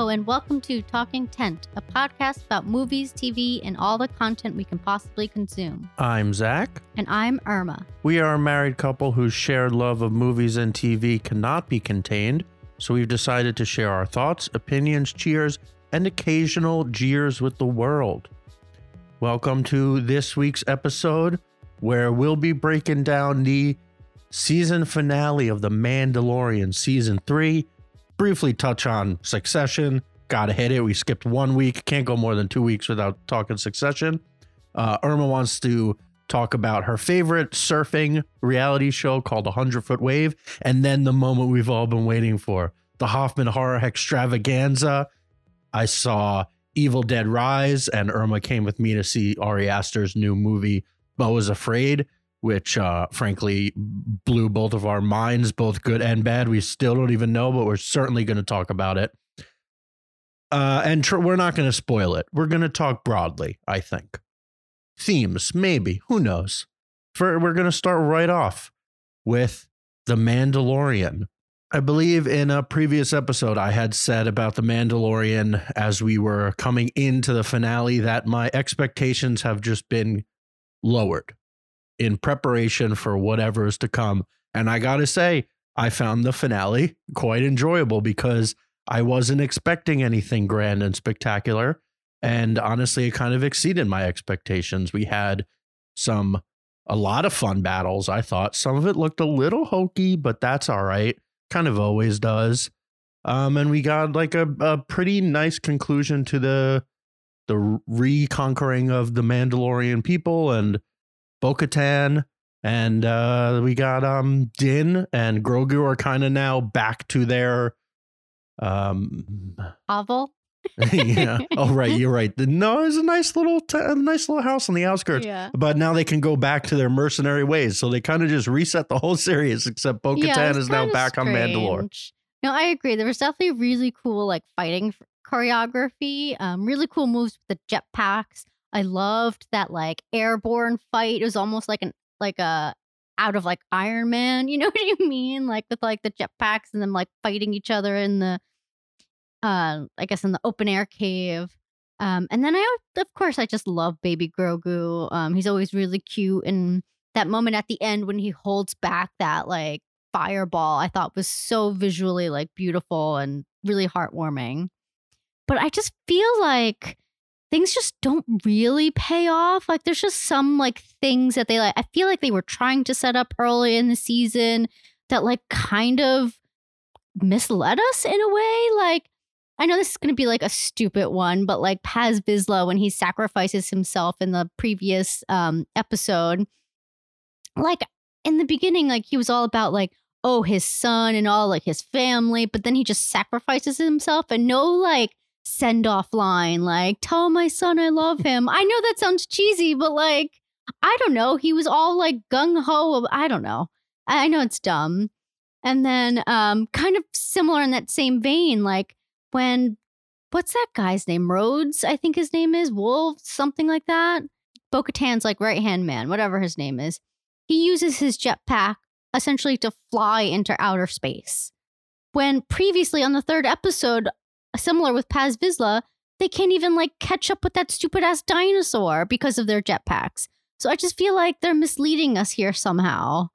Hello, and welcome to Talking Tent, a podcast about movies, TV, and all the content we can possibly consume. I'm Zach. And I'm Irma. We are a married couple whose shared love of movies and TV cannot be contained, so we've decided to share our thoughts, opinions, cheers, and occasional jeers with the world. Welcome to this week's episode, where we'll be breaking down the season finale of The Mandalorian Season 3 briefly touch on Succession. Gotta hit it. We skipped one week. Can't go more than two weeks without talking Succession. Uh, Irma wants to talk about her favorite surfing reality show called 100 Foot Wave. And then the moment we've all been waiting for the Hoffman Horror Extravaganza. I saw Evil Dead Rise, and Irma came with me to see Ari Aster's new movie, Beau is Afraid which uh, frankly blew both of our minds, both good and bad. We still don't even know, but we're certainly going to talk about it. Uh, and tr- we're not going to spoil it. We're going to talk broadly, I think. Themes, maybe. Who knows? For we're going to start right off with the Mandalorian. I believe in a previous episode I had said about the Mandalorian as we were coming into the finale that my expectations have just been lowered in preparation for whatever is to come. And I got to say, I found the finale quite enjoyable because I wasn't expecting anything grand and spectacular. And honestly, it kind of exceeded my expectations. We had some, a lot of fun battles, I thought. Some of it looked a little hokey, but that's all right. Kind of always does. Um, and we got like a, a pretty nice conclusion to the the reconquering of the Mandalorian people and Bo Katan, and uh, we got um Din and Grogu are kind of now back to their um hovel. yeah. Oh, right. You're right. No, it's a nice little, t- a nice little house on the outskirts. Yeah. But now they can go back to their mercenary ways. So they kind of just reset the whole series, except Bo Katan Yeah, is now back on Mandalore. No, I agree. There was definitely really cool like fighting choreography. Um, really cool moves with the jetpacks. I loved that like airborne fight. It was almost like an like a out of like Iron Man. You know what I mean? Like with like the jetpacks and them like fighting each other in the uh I guess in the open air cave. Um and then I of course I just love baby Grogu. Um he's always really cute and that moment at the end when he holds back that like fireball I thought was so visually like beautiful and really heartwarming. But I just feel like things just don't really pay off. Like there's just some like things that they like I feel like they were trying to set up early in the season that like kind of misled us in a way. Like I know this is going to be like a stupid one, but like Paz Vizsla when he sacrifices himself in the previous um episode, like in the beginning, like he was all about like oh his son and all like his family, but then he just sacrifices himself and no like send off line like tell my son I love him. I know that sounds cheesy, but like I don't know. He was all like gung ho. I don't know. I know it's dumb. And then um kind of similar in that same vein, like when what's that guy's name? Rhodes, I think his name is Wolf, something like that. Bo Katan's like right hand man, whatever his name is. He uses his jetpack essentially to fly into outer space. When previously on the third episode, similar with Paz Vizsla, they can't even like catch up with that stupid ass dinosaur because of their jetpacks. So I just feel like they're misleading us here somehow.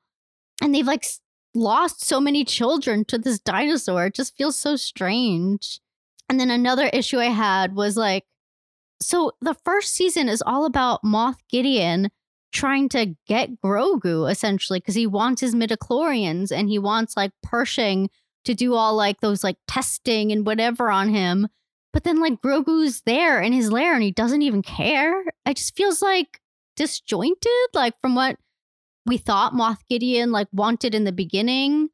And they've like lost so many children to this dinosaur. It just feels so strange. And then another issue I had was like, so the first season is all about Moff Gideon trying to get Grogu essentially because he wants his midichlorians and he wants like Pershing to do all like those like testing and whatever on him. But then like Grogu's there in his lair and he doesn't even care. It just feels like disjointed, like from what we thought Moff Gideon like wanted in the beginning.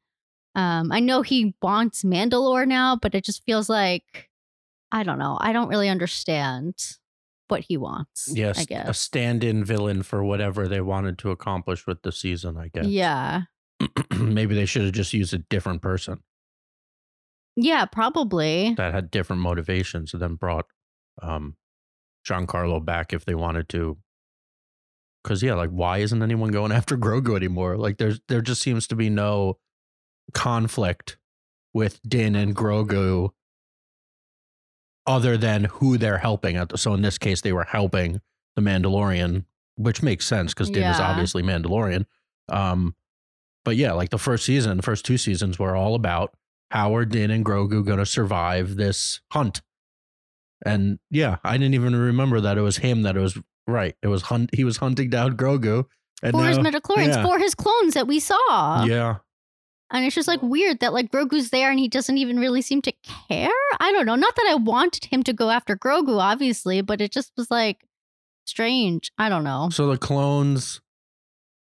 Um, I know he wants Mandalore now, but it just feels like I don't know. I don't really understand what he wants. Yes, I guess. A stand-in villain for whatever they wanted to accomplish with the season. I guess. Yeah. Maybe they should have just used a different person Yeah, probably. that had different motivations, and then brought um, Giancarlo back if they wanted to. Because yeah, like why isn't anyone going after Grogu anymore? Like there's there just seems to be no conflict with Din and Grogu other than who they're helping. At the, so in this case, they were helping the Mandalorian, which makes sense because Din is obviously Mandalorian. Um, but yeah, like the first season, the first two seasons were all about how are Din and Grogu going to survive this hunt. And yeah, I didn't even remember that it was him that it was right. It was hunt. He was hunting down Grogu. And for his now- midichlorians, yeah. for his clones that we saw. yeah, And it's just like weird that like Grogu's there and he doesn't even really seem to care. I don't know. Not that I wanted him to go after Grogu, obviously, but it just was like strange. I don't know. So the clones,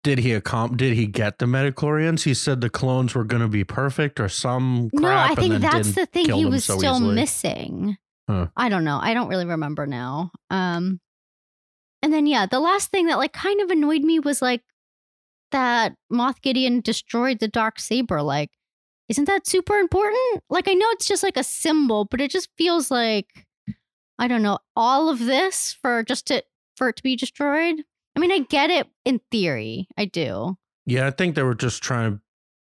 did he accom- Did he get the metachlorians? He said the clones were going to be perfect or some crap. no, I think that's the thing. He was so still easily. missing. Huh. I don't know. I don't really remember now. Um, and then yeah, the last thing that like kind of annoyed me was like that Moff Gideon destroyed the dark saber. Like, isn't that super important? Like, I know it's just like a symbol, but it just feels like I don't know all of this for just to for it to be destroyed. I mean, I get it in theory. I do. Yeah, I think they were just trying to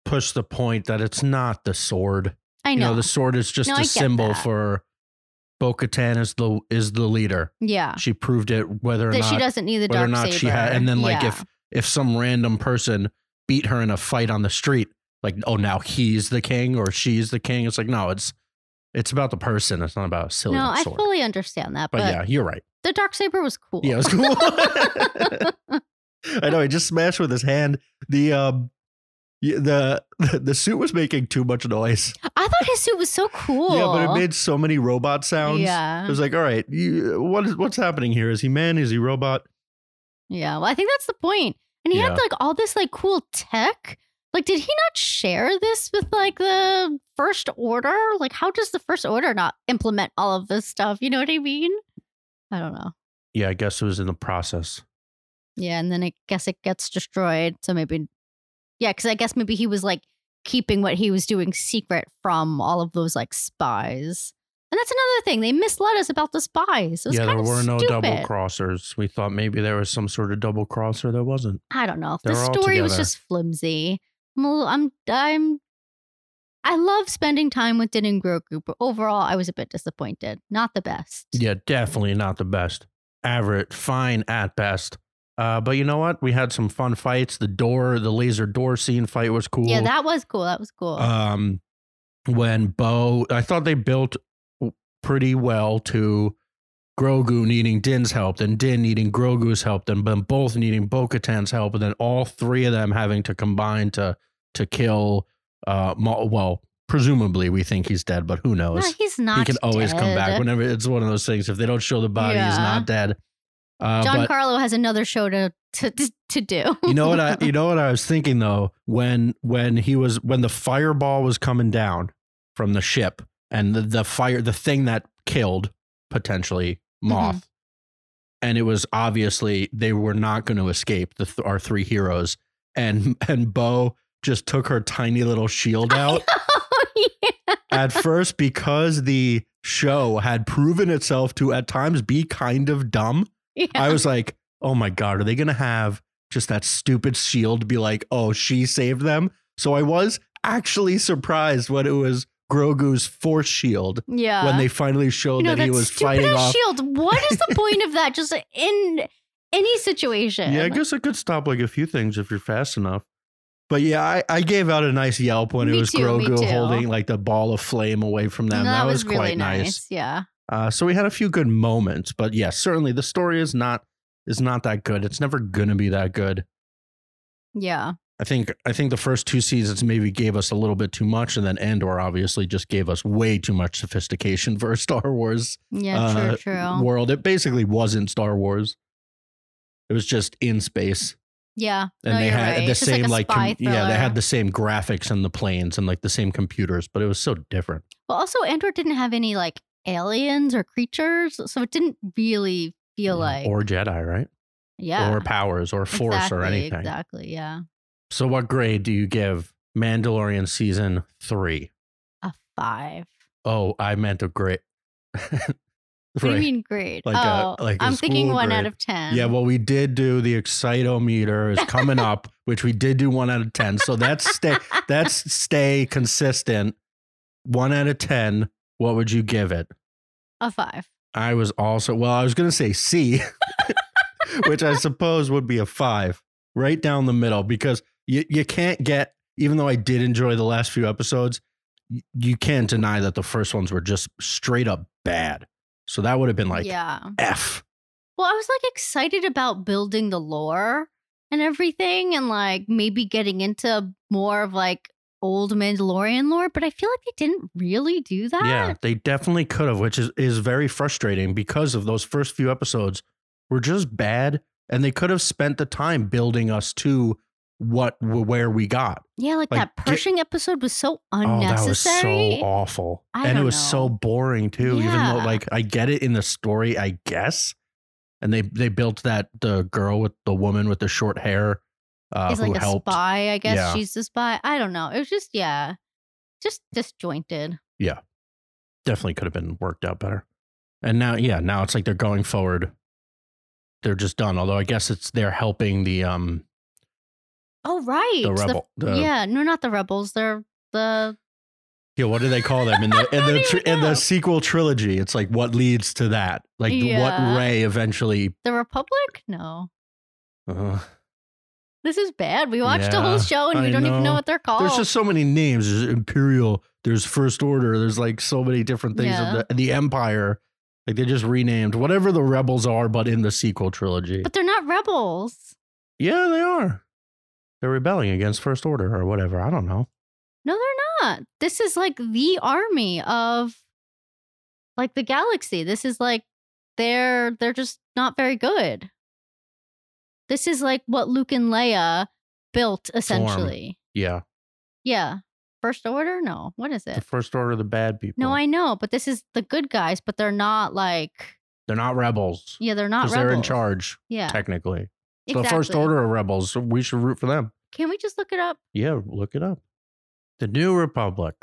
push the point that it's not the sword. I You know. know, the sword is just No, a symbol that. for Bo-Katan is the is the leader. yeah. She proved it whether or That not she doesn't need the whether or not saber. she had and then like Yeah. if if some random person beat her in a fight on the street, like oh now he's the king or she's the king. It's like no, it's it's about the person. It's not about a silly no, I sword. fully understand that, but, but, yeah, you're right. the dark saber was cool. Yeah, it was cool. I know he just smashed with his hand. The um the the suit was making too much noise. I thought his suit was so cool. Yeah, but it made so many robot sounds. Yeah. It was like, all right, you, what is what's happening here? Is he man? Is he robot? Yeah, well, I think that's the point. And he Yeah. had like all this like cool tech. Like, did he not share this with like the First Order? Like, how does the First Order not implement all of this stuff? You know what I mean? I don't know. Yeah, I guess it was in the process. Yeah, and then I guess it gets destroyed. So maybe, yeah, because I guess maybe he was like keeping what he was doing secret from all of those like spies. And that's another thing. They misled us about the spies. It was yeah, there were no double stupid. crossers. We thought maybe there was some sort of double crosser. There wasn't. I don't know. They The story was just flimsy. Little, I'm, I'm, I love spending time with Din and Grogu, but overall, I was a bit disappointed. Not the best. Yeah, definitely not the best. Average, fine at best. Uh, but you know what? We had some fun fights. The door, the laser door scene fight was cool. Yeah, that was cool. That was cool. um when Bo I thought they built pretty well to Grogu needing Din's help, then Din needing Grogu's help, then them both needing Bo-Katan's help, and then all three of them having to combine to to kill uh Maul. well, presumably we think he's dead, but who knows? no, he's not. he can always come back whenever it's one of those things. If they don't show the body, he's not dead. Uh, John but Carlo has another show to to to do. you know what I you know what I was thinking though when when he was when the fireball was coming down from the ship and the, the fire the thing that killed potentially Mm-hmm. Moff and it was obviously they were not going to escape the th- our three heroes and and Bo just took her tiny little shield out yeah. at first because the show had proven itself to at times be kind of dumb Yeah. I was like, oh my God, are they going to have just that stupid shield be like, oh, she saved them? So I was actually surprised when it was Grogu's force shield yeah. when they finally showed you know, that he was fighting off. shield. What is the point of that? Just in any situation. Yeah, I guess it could stop like a few things if you're fast enough. But yeah, I, I gave out a nice yelp when Me it was too, Grogu holding like the ball of flame away from them. No, that, was, really quite nice. Yeah. Uh, so we had a few good moments, but yeah, certainly the story is not is not that good. It's never gonna be that good. Yeah. I think I think the first two seasons maybe gave us a little bit too much, and then Andor obviously just gave us way too much sophistication for a Star Wars Yeah, uh, true, true. world. It basically wasn't Star Wars. It was just in space, yeah. and no, they had right. the It's same like, like, com- yeah, they had the same graphics and the planes and like the same computers, but it was so different. Well, also Andor didn't have any like aliens or creatures, so it didn't really feel like or Jedi, right? yeah, Or powers, or Force, exactly, or anything. Exactly. Yeah. So, what grade do you give Mandalorian season three? A five. Oh, I meant a grade. What do you mean grade? Like a- oh, like a I'm thinking one grade. out of ten. Yeah, well, we did do the excitometer is coming up, which we did do one out of ten. So that's stay that's stay consistent. One out of ten. What would you give it? A five. I was also well, I was gonna say C, which I suppose would be a five, right down the middle, because you, you can't get, even though I did enjoy the last few episodes, you can't deny that the first ones were just straight up bad. So that would have been like yeah. F. Well, I was like excited about building the lore and everything and like maybe getting into more of like old Mandalorian lore, but I feel like they didn't really do that. Yeah, they definitely could have, which is, is very frustrating because of those first few episodes were just bad. And they could have spent the time building us to what where we got. Yeah, like, Like, that get- Pershing episode was so unnecessary. Oh, that was so awful. I and it was so boring too, even though like I get it in the story, I guess. And they they built that the girl with the woman with the short hair uh Is who like a helped. spy, I guess Yeah. she's the spy. I don't know. It was just yeah. Just disjointed. Yeah. Definitely could have been worked out better. And now yeah, now it's like they're going forward. They're just done. Although I guess it's they're helping the um Oh right. the rebel the, yeah, no, not the rebels. They're the Yeah, what do they call them in the in the tr- in the sequel trilogy? It's like what leads to that, like Yeah. what Rey eventually. the Republic. No, Uh, this is bad. We watched a whole show and I we don't even know know. what they're called. there's just so many names. There's Imperial. There's First Order. There's like so many different things. Yeah. Of the, the Empire. Like they just renamed whatever the rebels are, but in the sequel trilogy. but they're not rebels. yeah, they are. They're rebelling against First Order or whatever. I don't know. No, they're not. This is like the army of like the galaxy. This is like they're they're just not very good. This is like what Luke and Leia built essentially. Yeah, Yeah. First order? No. What is it? the? First Order, the bad people. No, I know, but this is the good guys, but they're not like they're not rebels. yeah, they're not Because rebels. they're in charge, Yeah. technically. Exactly. the First Order of rebels. We should root for them. Can we just look it up? Yeah, look it up. The New Republic.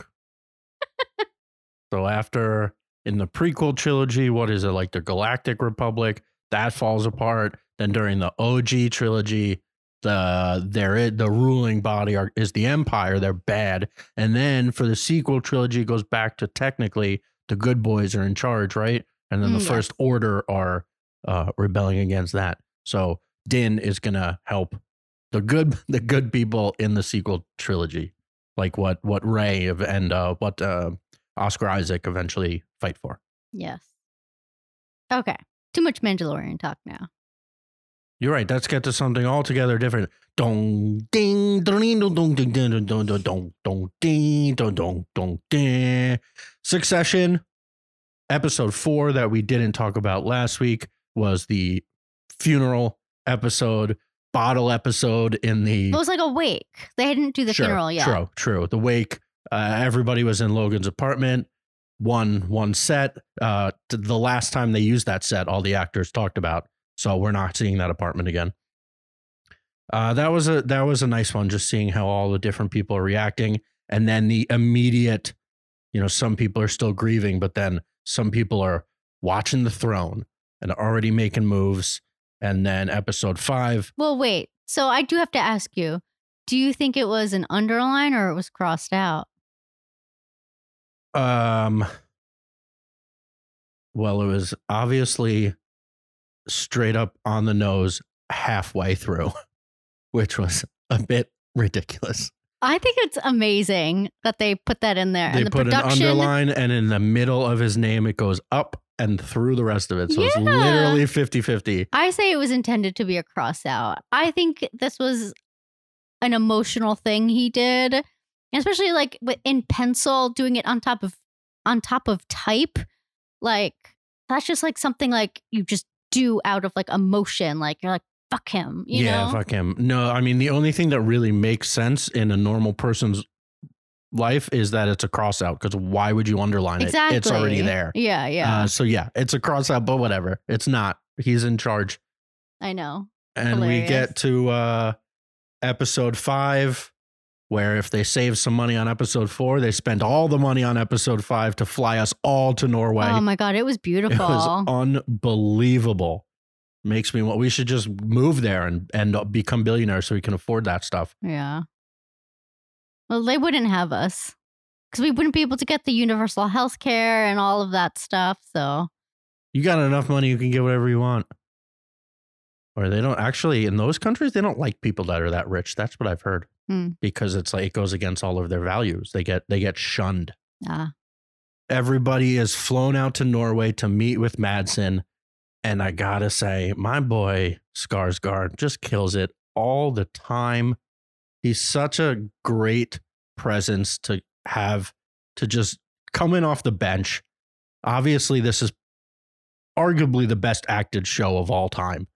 so after in the prequel trilogy, what is it like the Galactic Republic? That falls apart. Then during the OG trilogy, the there the ruling body are, is the Empire. They're bad. And then for the sequel trilogy, it goes back to technically the good boys are in charge, right? And then the Mm, yes. First Order are uh, rebelling against that. So Din is gonna help the good the good people in the sequel trilogy, like what what Rey and uh, what uh, Oscar Isaac eventually fight for. Yes. Okay. Too much Mandalorian talk now. You're right. Let's get to something altogether different. Dong ding ding dong dong ding ding dong dong dong dong ding dong dong dong ding. Succession episode four that we didn't talk about last week was the funeral episode, bottle episode in the It was like a wake. They didn't do the Sure, funeral yet. True, true. The wake. Uh, everybody was in Logan's apartment. One one set. Uh, the last time they used that set, all the actors talked about. So we're not seeing that apartment again. Uh, that was a that was a nice one. Just seeing how all the different people are reacting, and then the immediate. You know, some people are still grieving, but then some people are watching the throne and already making moves. And then episode five, Well, wait. So I do have to ask you do you think it was an underline or it was crossed out? Um. Well, it was obviously straight up on the nose halfway through, which was a bit ridiculous. I think it's amazing that they put that in there. They and the put an production. underline, and in the middle of his name, it goes up and through the rest of it. So it's literally 50 50. I say it was intended to be a cross out. I think this was an emotional thing he did, especially like with- in pencil, doing it on top of on top of type. Like that's just like something like you just do out of like emotion. Like you're like fuck him, you yeah, know? fuck him. No, I mean, the only thing that really makes sense in a normal person's life is that it's a cross out because why would you underline exactly. it? It's already there. Yeah, yeah. Uh, so yeah, it's a cross out, but whatever. It's not. He's in charge. I know. And we get to uh episode five, where if they save some money on episode four, they spent all the money on episode five to fly us all to Norway. Oh my god, it was beautiful. it was unbelievable. Makes me want we should just move there and and become billionaires so we can afford that stuff. yeah. Well, they wouldn't have us. because we wouldn't be able to get the universal health care and all of that stuff. So You got enough money, you can get whatever you want. Or they don't actually in those countries they don't like people that are that rich. That's what I've heard. Hmm. Because it's like it goes against all of their values. They get they get shunned. uh, Everybody is flown out to Norway to meet with Madsen. And I gotta say, my boy Skarsgård just kills it all the time. He's such a great presence to have to just come in off the bench. Obviously, this is arguably the best acted show of all time.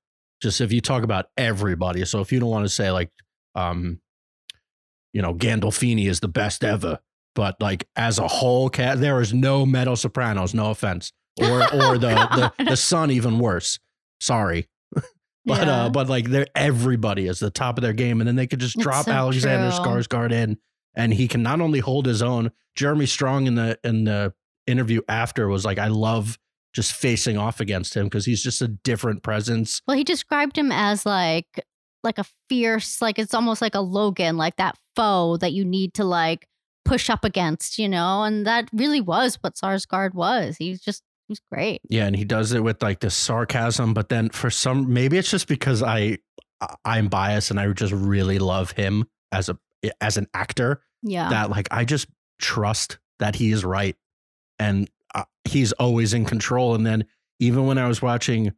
Just if you talk about everybody. So if you don't want to say like um you know, Gandolfini is the best ever, but like as a whole cat, there is no Meadow Sopranos, no offense. Or or the the, God. the son even worse. Sorry. But yeah. uh, but like they're everybody is the top of their game, and then they could just drop so Alexander true. Skarsgård in, and he can not only hold his own. Jeremy Strong in the in the interview after was like, I love just facing off against him because he's just a different presence. well, he described him as like like a fierce, like it's almost like a Logan, like that foe that you need to like push up against, you know. And that really was what Skarsgård was. He's just he's great. Yeah, and he does it with like this sarcasm, but then for some maybe it's just because I I- I'm biased and I just really love him as a as an actor Yeah. that like I just trust that he is right and uh, he's always in control. And then even when I was watching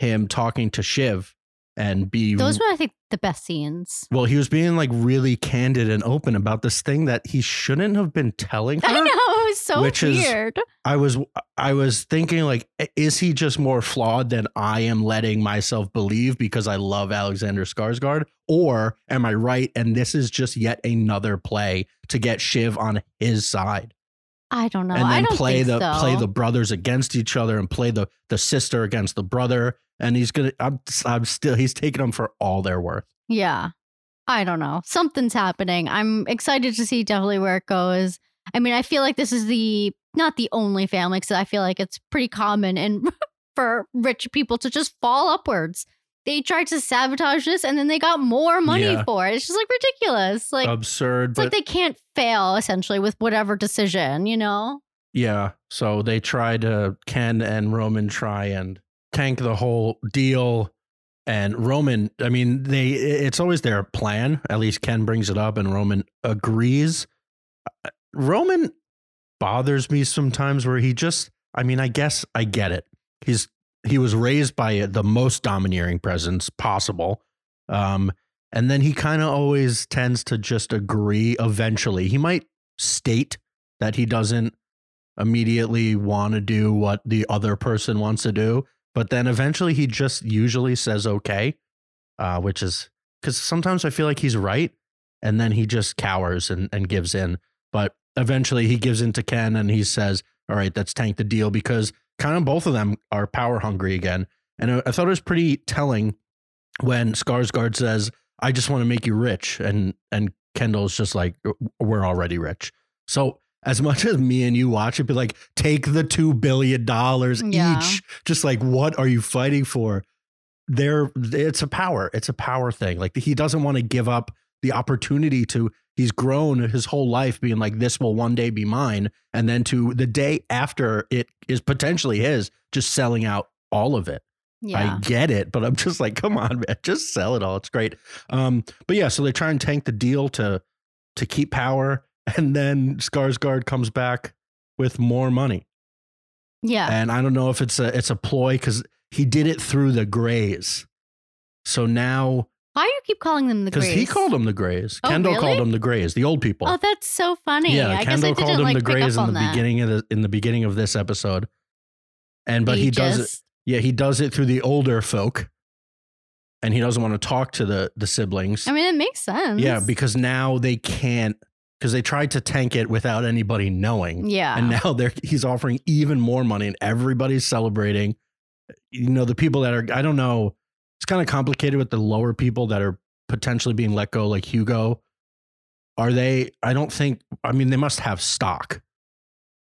him talking to Shiv and be Those were, I think, the best scenes. well, he was being like really candid and open about this thing that he shouldn't have been telling her. I know so Which is- weird. I was I was thinking like is he just more flawed than I am letting myself believe because I love Alexander Skarsgård or am I right and this is just yet another play to get Shiv on his side I don't know. and I then don't play the so. play the brothers against each other and play the the sister against the brother and he's to I'm I'm still he's taking them for all they're worth. Yeah. I don't know. Something's happening. I'm excited to see definitely where it goes. I mean, I feel like this is the not the only family because I feel like it's pretty common and for rich people to just fall upwards. They tried to sabotage this and then they got more money Yeah. for it. It's just like ridiculous. Like Absurd like they can't fail essentially with whatever decision, you know? Yeah. So they try to Ken and Roman try and tank the whole deal. And Roman, I mean, they it's always their plan. At least Ken brings it up and Roman agrees. Uh, Roman bothers me sometimes where he just I mean, I guess I get it. He's he was raised by the most domineering presence possible. Um and then he kind of always tends to just agree eventually. He might state that he doesn't immediately want to do what the other person wants to do, but then eventually he just usually says okay, uh, which is because sometimes I feel like he's right, and then he just cowers and, and gives in. But eventually he gives in to Ken and he says, "All right, let's tank the deal," because kind of both of them are power hungry again. And I, I thought it was pretty telling when Skarsgård says, "I just want to make you rich," and and Kendall's just like, "We're already rich." So as much as me and you watch it, be like, take the two billion dollars Yeah. each. Just like, what are you fighting for? There, it's a power. It's a power thing. Like he doesn't want to give up the opportunity to. He's grown his whole life being like, this will one day be mine, and then to the day after it is potentially his, just selling out all of it. Yeah. I get it, but I'm just like, come on, man, just sell it all. It's great. Um, but yeah, so they try and tank the deal to to keep power, and then Skarsgård comes back with more money. yeah. And I don't know if it's a it's a ploy because he did it through the Greys. So now, Why do you keep calling them the Grays? because he called them the Greys, Oh, Kendall really? called them the Greys, the old people. Oh, that's so funny. yeah, I Kendall called them like the Greys in the that. beginning of the in the beginning of this episode. And but he does it. Yeah, he does it through the older folk, and he doesn't want to talk to the the siblings. I mean, it makes sense. yeah, because now they can't because they tried to tank it without anybody knowing, yeah. and now they're he's offering even more money, and everybody's celebrating. You know, the people that are I don't know. It's kind of complicated with the lower people that are potentially being let go, like Hugo. Are they? I don't think. I mean, they must have stock,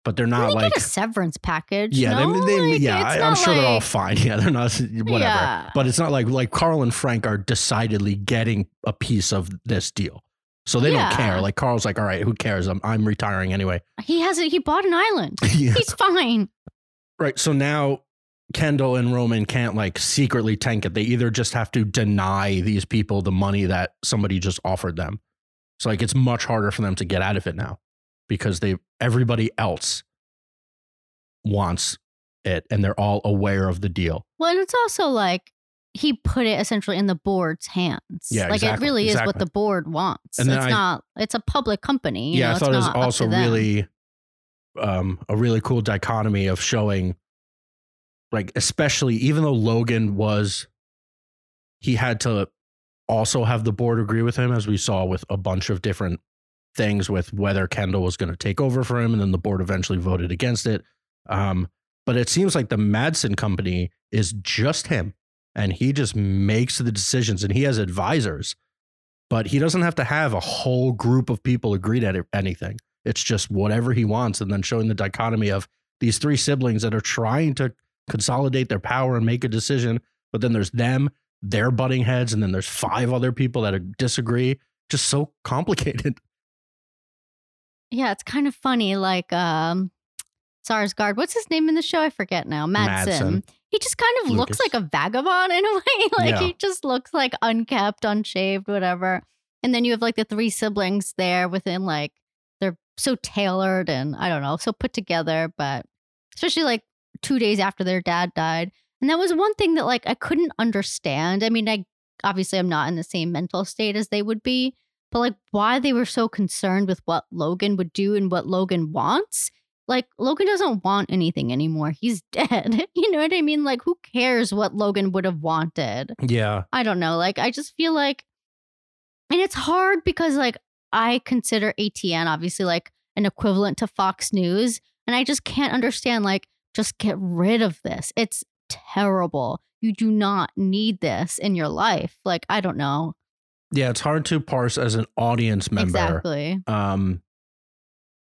but they're Didn't they like. a severance package. Yeah, no? they, they, Like, yeah, I, I'm not sure they're all fine. Yeah, they're not whatever. Yeah. But it's not like like Carl and Frank are decidedly getting a piece of this deal. So they Yeah. don't care. Like Carl's like, all right, who cares? I'm I'm retiring anyway. He has it. He bought an island. yeah. He's fine. Right. So now Kendall and Roman can't like secretly tank it. They either just have to deny these people the money that somebody just offered them. So like it's much harder for them to get out of it now because they everybody else wants it and they're all aware of the deal. Well, and it's also like he put it essentially in the board's hands. Yeah, like exactly, it really is what the board wants. And it's I- not. It's a public company. you yeah, know, I it's thought it was also really um a really cool dichotomy of showing like especially even though Logan was he had to also have the board agree with him as we saw with a bunch of different things with whether Kendall was going to take over for him and then the board eventually voted against it. Um but it seems like the Madsen company is just him and he just makes the decisions and he has advisors but he doesn't have to have a whole group of people agree to anything. It's just whatever he wants, and then showing the dichotomy of these three siblings that are trying to consolidate their power and make a decision, but then there's them, their butting heads, and then there's five other people that are- disagree. Just so complicated. Yeah, it's kind of funny. Like um, Skarsgård. What's his name in the show? I forget now. Madsen. Madsen. He just kind of looks like a vagabond in a way. like Yeah. he just looks like unkept, unshaved, whatever. And then you have like the three siblings there within like they're so tailored and I don't know, so put together, but especially like two days after their dad died. And that was one thing that like I couldn't understand. I mean, I obviously I'm not in the same mental state as they would be, but like why they were so concerned with what Logan would do and what Logan wants. Like Logan doesn't want anything anymore. He's dead. you know what I mean? Like who cares what Logan would have wanted? Yeah. I don't know. Like I just feel like and it's hard because like I consider ATN obviously like an equivalent to Fox News and I just can't understand like just get rid of this. It's terrible. You do not need this in your life. Like I don't know. Yeah. It's hard to parse as an audience member. Exactly. um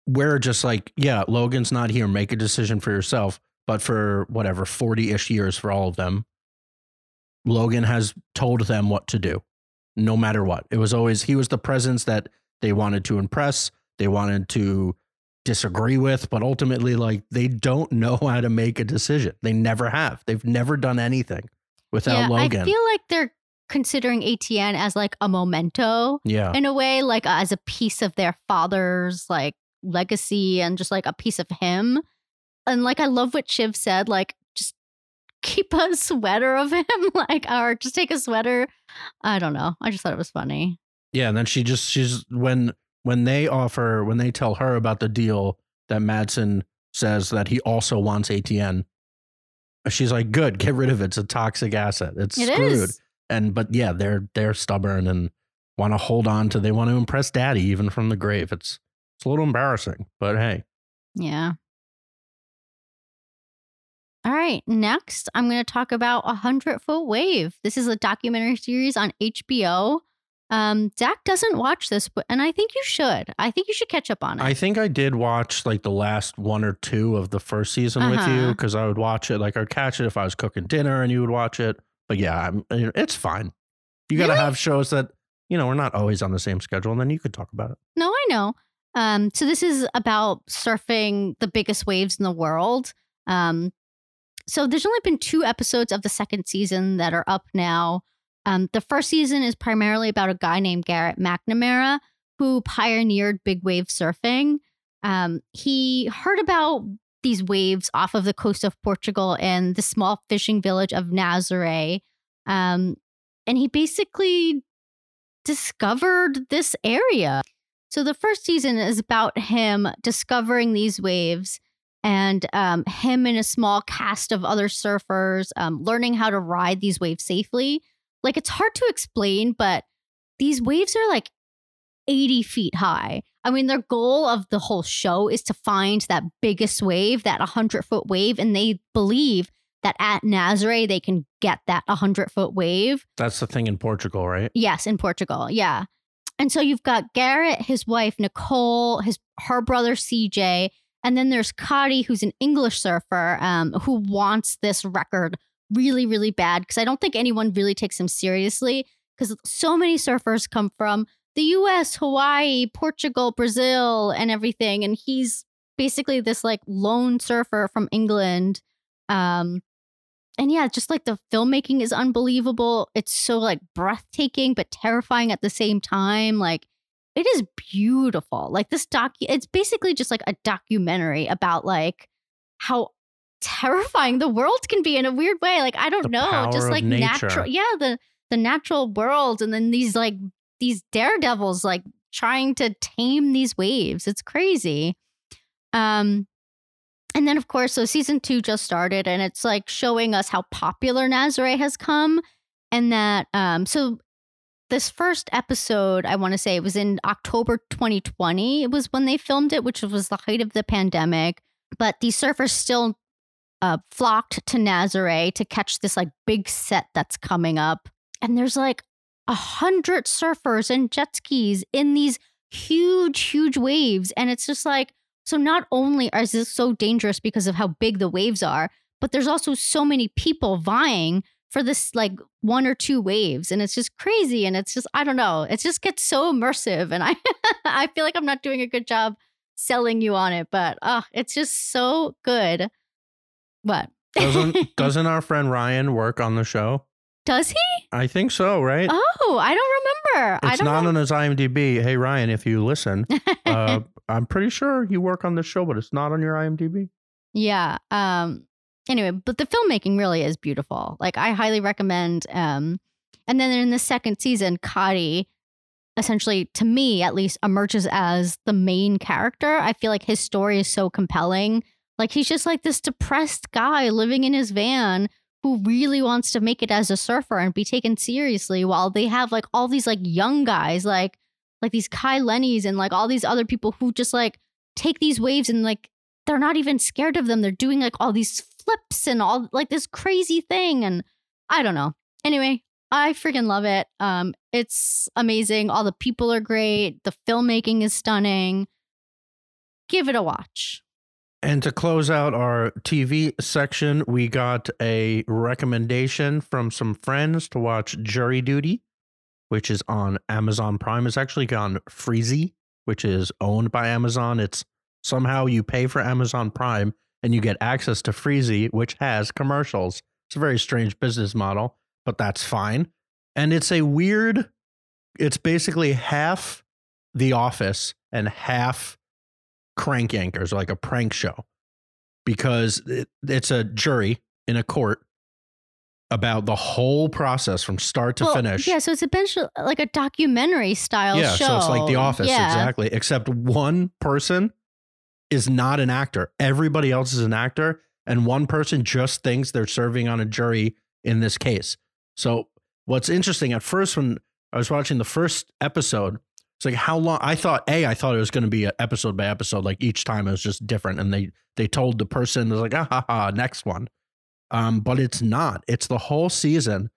we're just like yeah logan's not here make a decision for yourself but for whatever 40-ish years for all of them logan has told them what to do no matter what it was always he was the presence that they wanted to impress they wanted to disagree with but ultimately like they don't know how to make a decision they never have they've never done anything without yeah, logan I feel like they're considering ATN as like a memento yeah in a way, like as a piece of their father's like legacy and just like a piece of him. And like I love what Shiv said, like just keep a sweater of him, like or just take a sweater. I don't know. I just thought it was funny. Yeah, and then she just she's when when they offer when they tell her about the deal that Madsen says that he also wants ATN. She's like, "Good, get rid of it. It's a toxic asset. It's It screwed." is. And but yeah, they're they're stubborn and want to hold on to. They want to impress Daddy even from the grave. It's it's a little embarrassing, but hey, Yeah. All right. Next, I'm going to talk about A Hundred Foot Wave. This is a documentary series on HBO. Um, Zach doesn't watch this, but and I think you should. I think you should catch up on it. I think I did watch like the last one or two of the first season with you Uh-huh. because I would watch it. Like I'd catch it if I was cooking dinner and you would watch it. But yeah, I'm, it's fine. You got to Really? have shows that you know we're not always on the same schedule, and then you could talk about it. No, I know. Um, so this is about surfing the biggest waves in the world. Um, so there's only been two episodes of the second season that are up now. Um, the first season is primarily about a guy named Garrett McNamara who pioneered big wave surfing. Um, he heard about these waves off of the coast of Portugal in the small fishing village of Nazaré. Um, and he basically discovered this area. So the first season is about him discovering these waves and um, him and a small cast of other surfers um, learning how to ride these waves safely. Like it's hard to explain, but these waves are like 80 feet high. I mean, their goal of the whole show is to find that biggest wave, that 100 foot wave, and they believe that at Nazare they can get that 100 foot wave. That's the thing in Portugal, right? Yes, in Portugal. Yeah. And so you've got Garrett, his wife Nicole, his her brother CJ, and then there's Cody, who's an English surfer, um, who wants this record really, really bad because I don't think anyone really takes him seriously because so many surfers come from the US, Hawaii, Portugal, Brazil, and everything. And he's basically this like lone surfer from England. Um, and yeah, just like the filmmaking is unbelievable. It's so like breathtaking but terrifying at the same time. Like it is beautiful. Like this doc, it's basically just like a documentary about like how terrifying the world can be in a weird way. Like I don't The know, just like nature. natural. Yeah, the the natural world, and then these like these daredevils like trying to tame these waves. It's crazy. Um, and then of course, so season two just started, and it's like showing us how popular Nazare has come, and that um, so this first episode, I want to say, it was in October 2020. It was when they filmed it, which was the height of the pandemic. But these surfers still uh, flocked to Nazare to catch this like big set that's coming up. And there's like a hundred surfers and jet skis in these huge, huge waves. And it's just like, so not only is this so dangerous because of how big the waves are, but there's also so many people vying for this like one or two waves. And it's just crazy. And it's just i don't know. It just gets so immersive. And i i feel like i'm not doing a good job selling you on it. But uh it's just so good what Doesn't doesn't our friend Ryan work on the show? does he I think so, right? oh i don't remember i it's don't not know. on his IMDb. Hey Ryan, if you listen, uh, I'm pretty sure you work on the show, but it's not on your IMDb. yeah um anyway but the filmmaking really is beautiful like i highly recommend um and then in the second season Kadi essentially to me at least emerges as the main character i feel like his story is so compelling like he's just like this depressed guy living in his van who really wants to make it as a surfer and be taken seriously while they have like all these like young guys like like these kai lennys and like all these other people who just like take these waves and like they're not even scared of them. They're doing like all these flips and all like this crazy thing and i don't know. Anyway i freaking love it. Um it's amazing. All the people are great. The filmmaking is stunning. Give it a watch And to close out our TV section, we got a recommendation from some friends to watch Jury Duty, which is on Amazon Prime. It's actually on Freevee, which is owned by Amazon. It's somehow you pay for Amazon Prime and you get access to Freevee, which has commercials. It's a very strange business model, but that's fine. And it's a weird, it's basically half The Office and half Crank Yankers, like a prank show, because it, it's a jury in a court about the whole process from start to Well, finish. yeah so it's eventually uh, like a documentary style yeah, show so it's like The Office, yeah. exactly. Except one person is not an actor. Everybody else is an actor, and one person just thinks they're serving on a jury in this case. So what's interesting at first when I was watching the first episode, it's like how long I thought a I thought it was going to be episode by episode, like each time it was just different, and they they told the person they're like ah ha ha next one, um, but it's not. It's the whole season.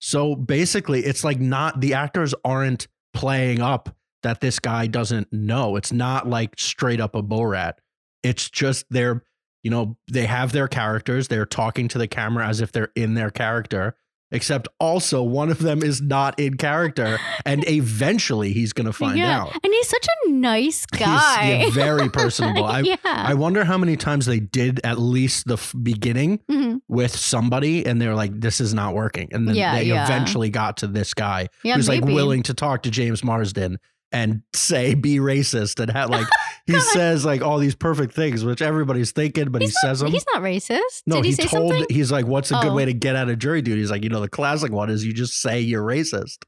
So basically, it's like not the actors aren't playing up that this guy doesn't know. It's not like straight up a Borat. It's just they're, you know, they have their characters. They're talking to the camera as if they're in their character, except also one of them is not in character. And eventually he's going to find yeah. out. and he's such a nice He's, guy yeah, very personable. I, yeah I wonder how many times they did at least the f- beginning Mhm. with somebody and they're like, this is not working. And then Yeah, they eventually got to this guy who's like willing to talk to James Marsden and say be racist and have like he says like all these perfect things which everybody's thinking but he's he not, says them he's not racist. No did he, he, told something? he's like what's a good Oh. way to get out of jury duty he's like you know the classic one is you just say you're racist.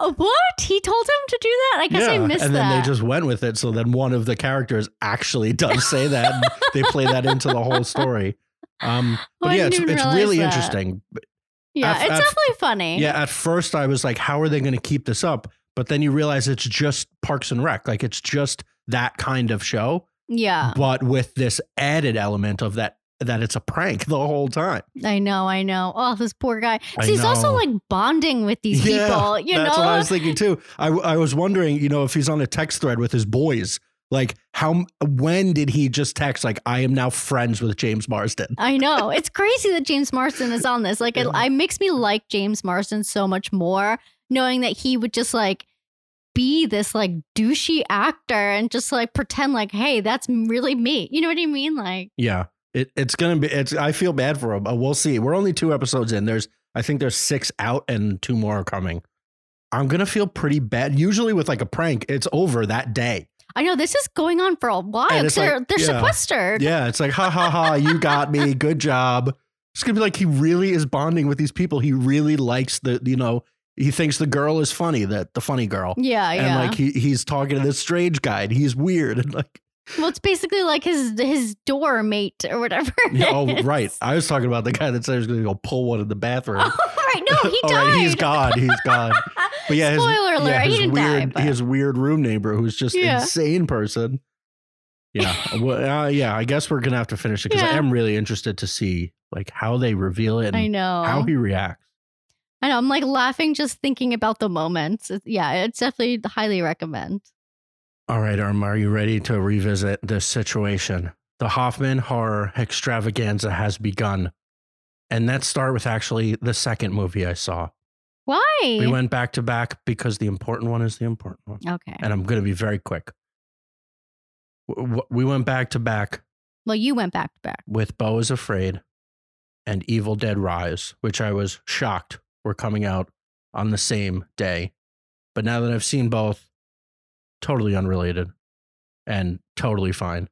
Oh, what? He told him to do that? I guess i missed that. and that then they just went with it so then one of the characters actually does say that they play that into the whole story. Um but yeah it's, it's really that. interesting. Yeah at- it's at- definitely funny. Yeah, at first I was like, how are they going to keep this up? But then you realize it's just Parks and Rec. Like it's just that kind of show, yeah but with this added element of that that it's a prank the whole time. I know, I know. Oh, this poor guy. So he's also like bonding with these Yeah, people, you That's know? That's what I was thinking too. I I was wondering, you know, if he's on a text thread with his boys, like how when did he just text like I am now friends with James Marsden? I know. It's crazy that James Marsden is on this. Like, it, Yeah. it makes me like James Marsden so much more, knowing that he would just like be this like douchey actor and just like pretend like, hey, that's really me. You know what I mean? Like, Yeah. It, it's gonna be it's I feel bad for him, but we'll see. We're only two episodes in. There's I think there's six out and two more are coming. I'm gonna feel pretty bad. Usually with like a prank, it's over that day. I know this is going on for a while it's they're, they're yeah. sequestered. Yeah, it's like ha ha ha, you got me, good job. It's gonna be like he really is bonding with these people. He really likes the you know he thinks the girl is funny, that the funny girl, Yeah, and yeah. And like he he's talking to this strange guy, and he's weird and like well, it's basically like his his door mate or whatever. yeah, oh right. I was talking about the guy that said he was gonna go pull one in the bathroom. Oh, right. No, he died. right, he's gone. He's gone. But yeah, his, Spoiler alert, yeah, he his didn't weird, die, but- his weird room neighbor who's just Yeah. insane person. Yeah, well, uh, yeah. I guess we're gonna have to finish it because I am really interested to see like how they reveal it I know. how he reacts. I know. I'm like laughing just thinking about the moments. Yeah, it's definitely highly recommend. All right, Irma, are you ready to revisit this situation? The Hoffman horror extravaganza has begun. And let's start with actually the second movie I saw. Why? We went back to back because the important one is the important one. okay. And I'm going to be very quick. We went back to back Well, you went back to back. with Beau is Afraid and Evil Dead Rise, which I was shocked were coming out on the same day. But now that I've seen both, totally unrelated and totally fine.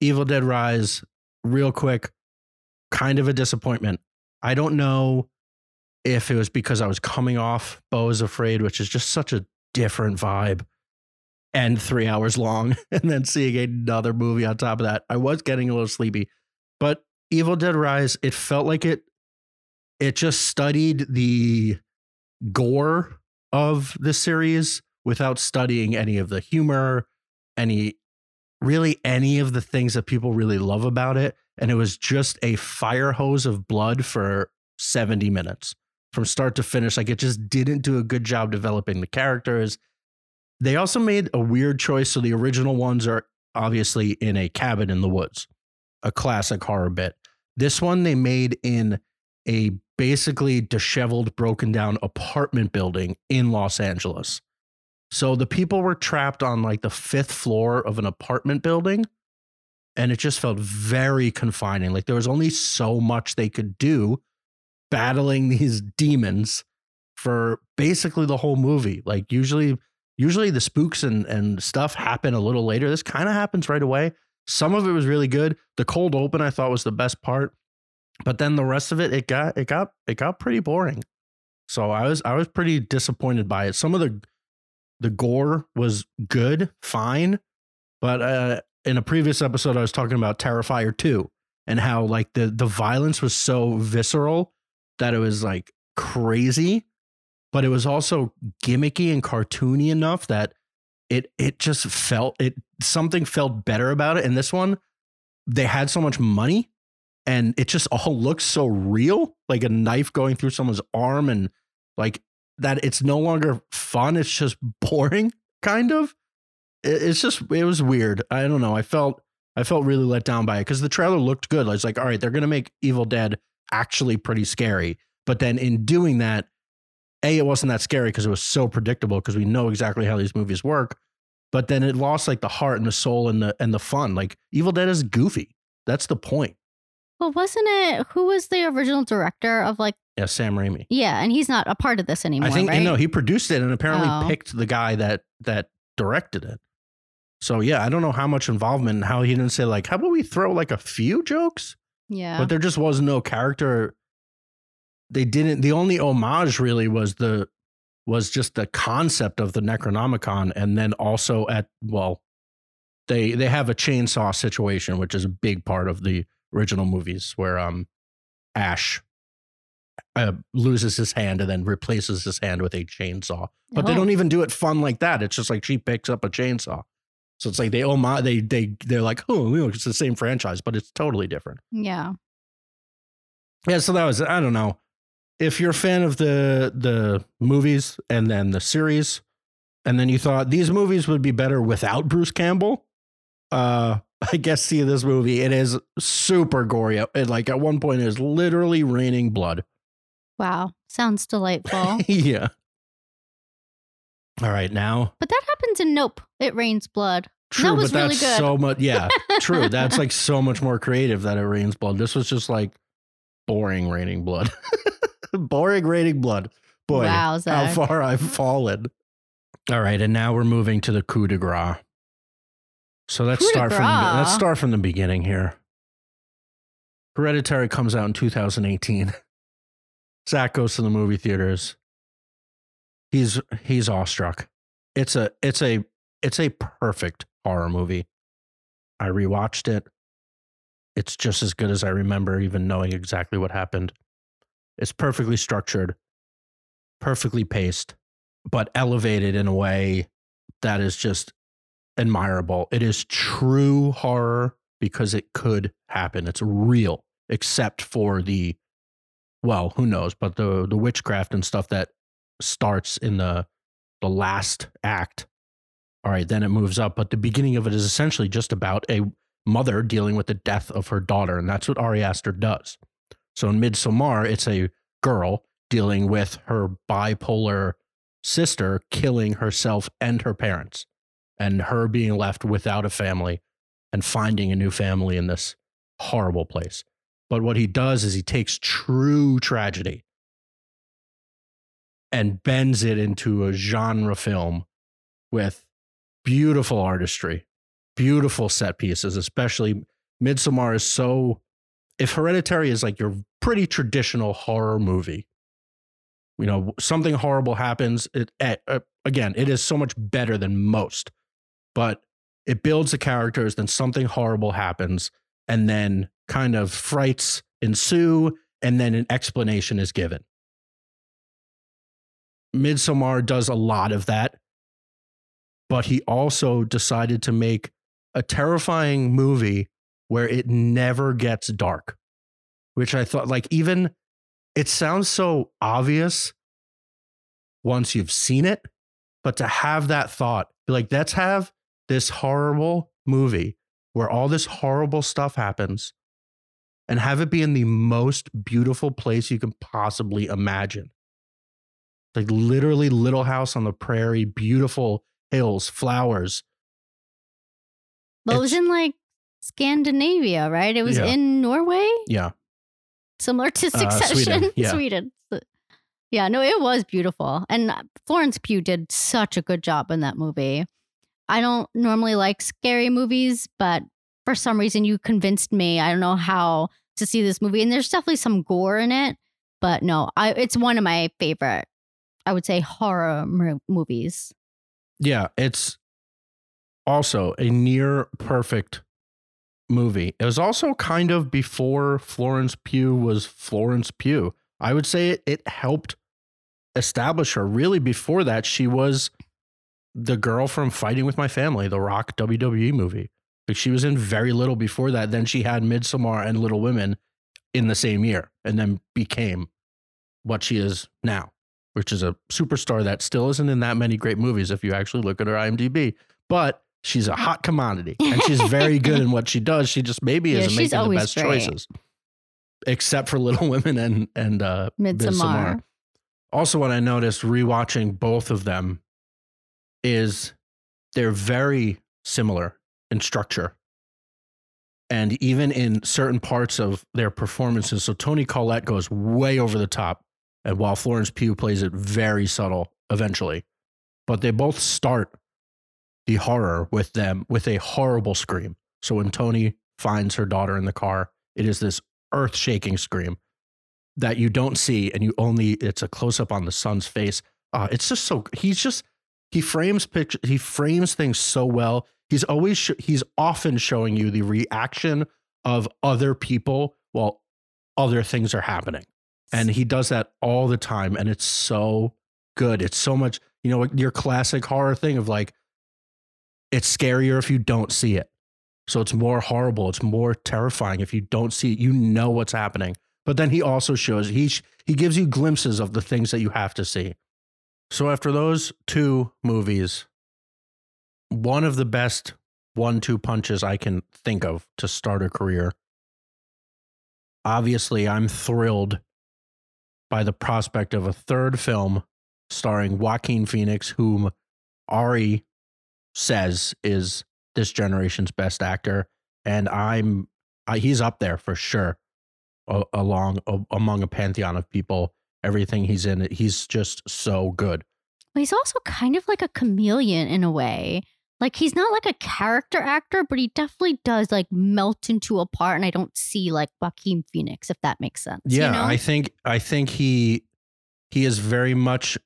Evil Dead Rise, real quick, kind of a disappointment. I don't know if it was because I was coming off Beau is Afraid, which is just such a different vibe, and three hours long, and then seeing another movie on top of that. I was getting a little sleepy, but Evil Dead Rise, it felt like it. It just studied the gore of the series without studying any of the humor, any really any of the things that people really love about it. And it was just a fire hose of blood for 70 minutes from start to finish. Like it just didn't do a good job developing the characters. They also made a weird choice. So the original ones are obviously in a cabin in the woods, a classic horror bit. This one they made in a basically disheveled, broken down apartment building in Los Angeles. So the people were trapped on like the fifth floor of an apartment building. And it just felt very confining. Like there was only so much they could do battling these demons for basically the whole movie. Like usually, usually the spooks and, and stuff happen a little later. This kind of happens right away. Some of it was really good. The cold open I thought was the best part. But then the rest of it, it got it got it got pretty boring. So I was I was pretty disappointed by it. Some of the the gore was good, fine, but uh, in a previous episode, I was talking about Terrifier 2 and how like the the violence was so visceral that it was like crazy, but it was also gimmicky and cartoony enough that it it just felt it something felt better about it. And this one, they had so much money and it just all looks so real, like a knife going through someone's arm and like that it's no longer fun, it's just boring kind of. It's just it was weird. I don't know. I felt I felt really let down by it cuz the trailer looked good. I was like, "All right, they're to make Evil Dead actually pretty scary." But then in doing that, A it wasn't that scary because it was so predictable because we know exactly how these movies work. But then it lost like the heart and the soul and the and the fun. Like Evil Dead is goofy. That's the point. Well, wasn't it who was the original director of like Yeah, Sam Raimi. yeah, and he's not a part of this anymore, I think right? no, he produced it and apparently Oh. picked the guy that that directed it. So yeah, I don't know how much involvement and how he didn't say like, how about we throw like a few jokes? yeah. But there just was no character. They didn't. The only homage really was the was just the concept of the Necronomicon, and then also at well, they they have a chainsaw situation, which is a big part of the original movies, where um Ash uh, loses his hand and then replaces his hand with a chainsaw. But they Oh. don't even do it fun like that. It's just like she picks up a chainsaw. So it's like they oh my they they they're like oh you know, it's the same franchise, but it's totally different. yeah. Yeah, so that was I don't know. If you're a fan of the the movies and then the series, and then you thought these movies would be better without Bruce Campbell, uh, I guess see this movie. It is super gory. It like at one point it is literally raining blood. Wow. Sounds delightful. yeah. All right, now But that happens in Nope. It rains blood. true, was but really that's good. so much. Yeah, true. That's like so much more creative that it rains blood. This was just like boring raining blood. boring raining blood. Boy, Wowza. how far I've fallen. All right, and now we're moving to the coup de grace. So let's Coup start from the, let's start from the beginning here. Hereditary comes out in 2018. Zach goes to the movie theaters. He's he's awestruck. It's a it's a it's a perfect horror movie. I rewatched it. It's just as good as I remember, even knowing exactly what happened. It's perfectly structured, perfectly paced, but elevated in a way that is just admirable. It is true horror because it could happen. It's real, except for the well, who knows, but the the witchcraft and stuff that starts in the the last act. All right, then it moves up, but the beginning of it is essentially just about a mother dealing with the death of her daughter, and that's what Ari Aster does. So in Midsommar, it's a girl dealing with her bipolar sister killing herself and her parents, and her being left without a family and finding a new family in this horrible place. But what he does is he takes true tragedy and bends it into a genre film with beautiful artistry, beautiful set pieces, especially Midsommar is so if Hereditary is like your pretty traditional horror movie, you know, something horrible happens, it eh, uh, again, it is so much better than most. But it builds the characters, then something horrible happens, and then kind of frights ensue, and then an explanation is given. Midsommar does a lot of that, but he also decided to make a terrifying movie where it never gets dark, which I thought, like, even it sounds so obvious once you've seen it, but to have that thought, like, let's have this horrible movie where all this horrible stuff happens and have it be in the most beautiful place you can possibly imagine. Like literally little house on the prairie, beautiful hills, flowers. But it was in like Scandinavia, right? It was Yeah. in Norway, Yeah. similar to Uh, Succession. Sweden, yeah. Sweden. Yeah, no, it was beautiful. And uh, Florence Pugh did such a good job in that movie. I don't normally like scary movies, but for some reason you convinced me. I don't know how to see this movie. And there's definitely some gore in it, but no, I it's one of my favorite, I would say, horror mo- movies. Yeah, it's also a near perfect movie. It was also kind of before Florence Pugh was Florence Pugh. I would say it, it helped establish her. Really, before that, she was the girl from Fighting with My Family, the Rock WWE movie. Like she was in very little before that. Then she had Midsommar and Little Women in the same year, and then became what she is now, which is a superstar that still isn't in that many great movies if you actually look at her IMDb. But she's a hot commodity, and she's very good in what she does. She just maybe Yeah, isn't making the best great. choices, except for Little Women and and uh, Midsommar. also, what I noticed rewatching both of them is they're very similar in structure. And even in certain parts of their performances. So Toni Collette goes way over the top, and while Florence Pugh plays it very subtle eventually. But they both start the horror with them with a horrible scream. So when Toni finds her daughter in the car, it is this earth shaking scream that you don't see and you only it's a close up on the son's face. Uh, it's just so he's just he frames picture he frames things so well. He's always sh- he's often showing you the reaction of other people while other things are happening. And he does that all the time and it's so good. It's so much, you know, your classic horror thing of like it's scarier if you don't see it. So it's more horrible, it's more terrifying if you don't see it. You know what's happening. But then he also shows he sh- he gives you glimpses of the things that you have to see. So after those two movies, one of the best one-two punches I can think of to start a career. Obviously, I'm thrilled by the prospect of a third film starring Joaquin Phoenix, whom Ari says is this generation's best actor, and I'm uh, he's up there for sure, along among a pantheon of people. Everything he's in, he's just so good. He's also kind of like a chameleon in a way. Like he's not like a character actor, but he definitely does like melt into a part. And I don't see like Joaquin Phoenix, if that makes sense. Yeah, you know? I think I think he he is very much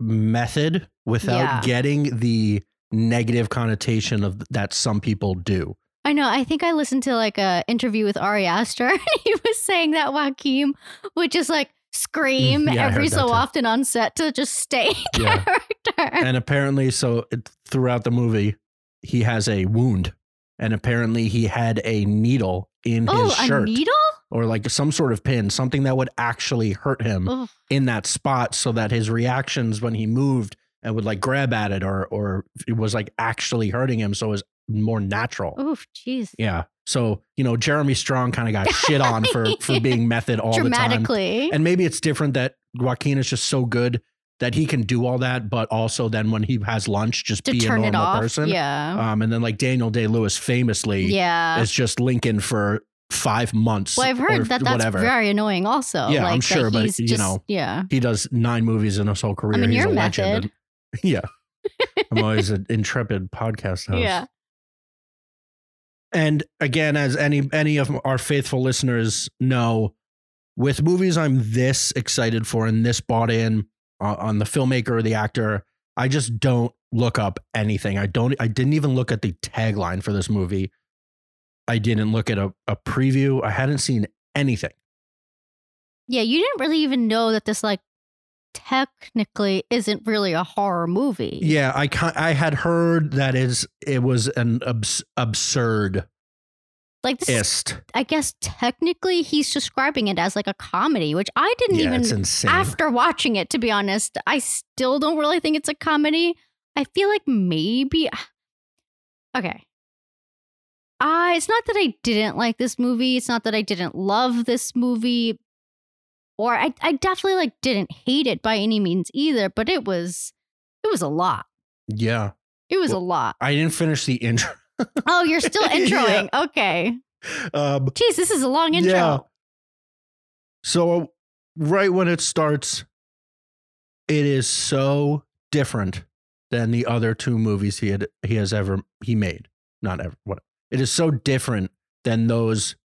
method without Yeah. getting the negative connotation of that some people do. I know. I think I listened to like a interview with Ari Aster. and he was saying that Joaquin would just like scream yeah, every so often on set to just stay Yeah. character. and apparently so it- throughout the movie he has a wound and apparently he had a needle in oh, his shirt a needle? or like some sort of pin something that would actually hurt him Oh, in that spot so that his reactions when he moved and would like grab at it or or it was like actually hurting him so it was more natural oof, jeez. yeah so you know jeremy strong kind of got shit on for for being method all the time Dramatically. and maybe it's different that Joaquin is just so good that he can do all that, but also then when he has lunch, just to be a normal person. Yeah. Um, and then like Daniel Day Lewis famously yeah. is just Lincoln for five months. Well, I've or heard that that's whatever. very annoying also. Yeah, like, I'm sure, but, you just- know, Yeah. he does nine movies in his whole career. I mean, He's you're a legend. method. And- yeah. I'm always an intrepid podcast host. Yeah. And again, as any any of our faithful listeners know, with movies I'm this excited for and this bought in uh, on the filmmaker or the actor, I just don't look up anything. I don't. I didn't even look at the tagline for this movie. I didn't look at a, a preview. I hadn't seen anything. Yeah. You didn't really even know that this, like, technically isn't really a horror movie. Yeah, I I had heard that is it was an abs- absurd Like, this, is- I guess technically he's describing it as like a comedy, which I didn't Yeah, even after watching it, to be honest, I still don't really think it's a comedy. I feel like maybe. Okay. Uh, it's not that I didn't like this movie. It's not that I didn't love this movie. Or I, I definitely like didn't hate it by any means either, but it was it was a lot. yeah, It was Well- a lot. I didn't finish the intro. Oh, you're still Yeah. introing. Okay. Um, Jeez, this is a long intro. Yeah. So right when it starts, it is so different than the other two movies he had he has ever he made. Not ever. What it is so different than those.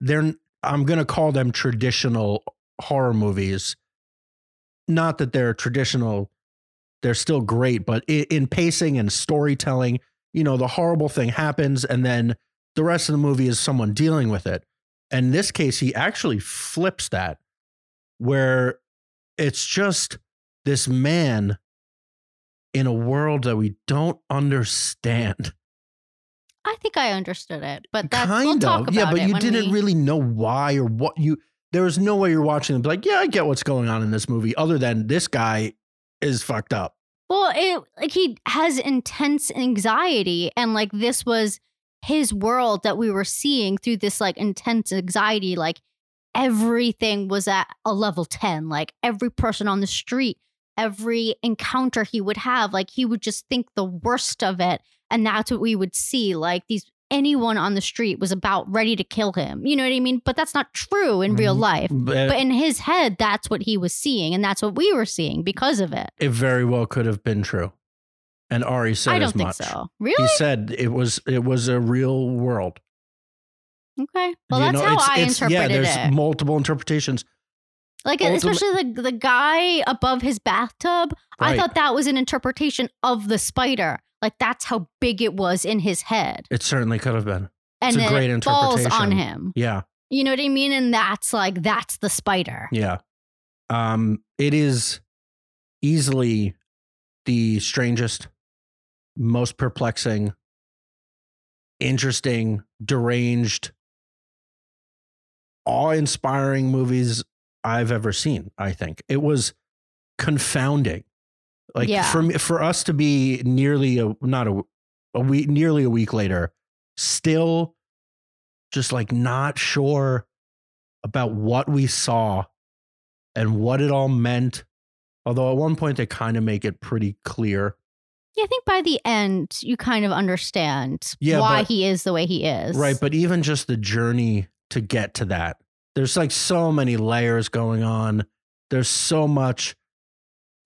They're I'm gonna call them traditional horror movies. Not that they're traditional. They're still great, but in pacing and storytelling, you know, the horrible thing happens, and then the rest of the movie is someone dealing with it. And in this case, he actually flips that, where it's just this man in a world that we don't understand. I think I understood it, but that's kind we'll of, talk about yeah, but you didn't we- really know why or what you. There was no way you're watching and be like, yeah, I get what's going on in this movie, other than this guy is fucked up. Well, it like he has intense anxiety, and like this was his world that we were seeing through this like intense anxiety. Like everything was at a level ten. Like every person on the street, every encounter he would have, like he would just think the worst of it, and that's what we would see. Like these anyone on the street was about ready to kill him. You know what I mean? But that's not true in real Mhm. life. But But in his head, that's what he was seeing, and that's what we were seeing because of it. it very well could have been true. And Ari said I don't as think much. so. He said it was it was a real world. Okay. Well, You that's know, how it's- I it's- interpreted yeah, there's it. multiple interpretations. Like especially the the guy above his bathtub. I thought that was an interpretation of the spider. Like that's how big it was in his head, It certainly could have been. and a then great it falls on him. Yeah. You know what I mean? And that's like that's the spider. Yeah. Um, it is easily the strangest, most perplexing, interesting, deranged, awe-inspiring movies I've ever seen, I think. It was confounding. Like Yeah. for me, for us to be nearly a not a a week nearly a week later, still just like not sure about what we saw and what it all meant. Although at one point they kind of make it pretty clear. Yeah, I think by the end you kind of understand Yeah, why but- he is the way he is. Right. But even just the journey to get to that, there's like so many layers going on. There's so much.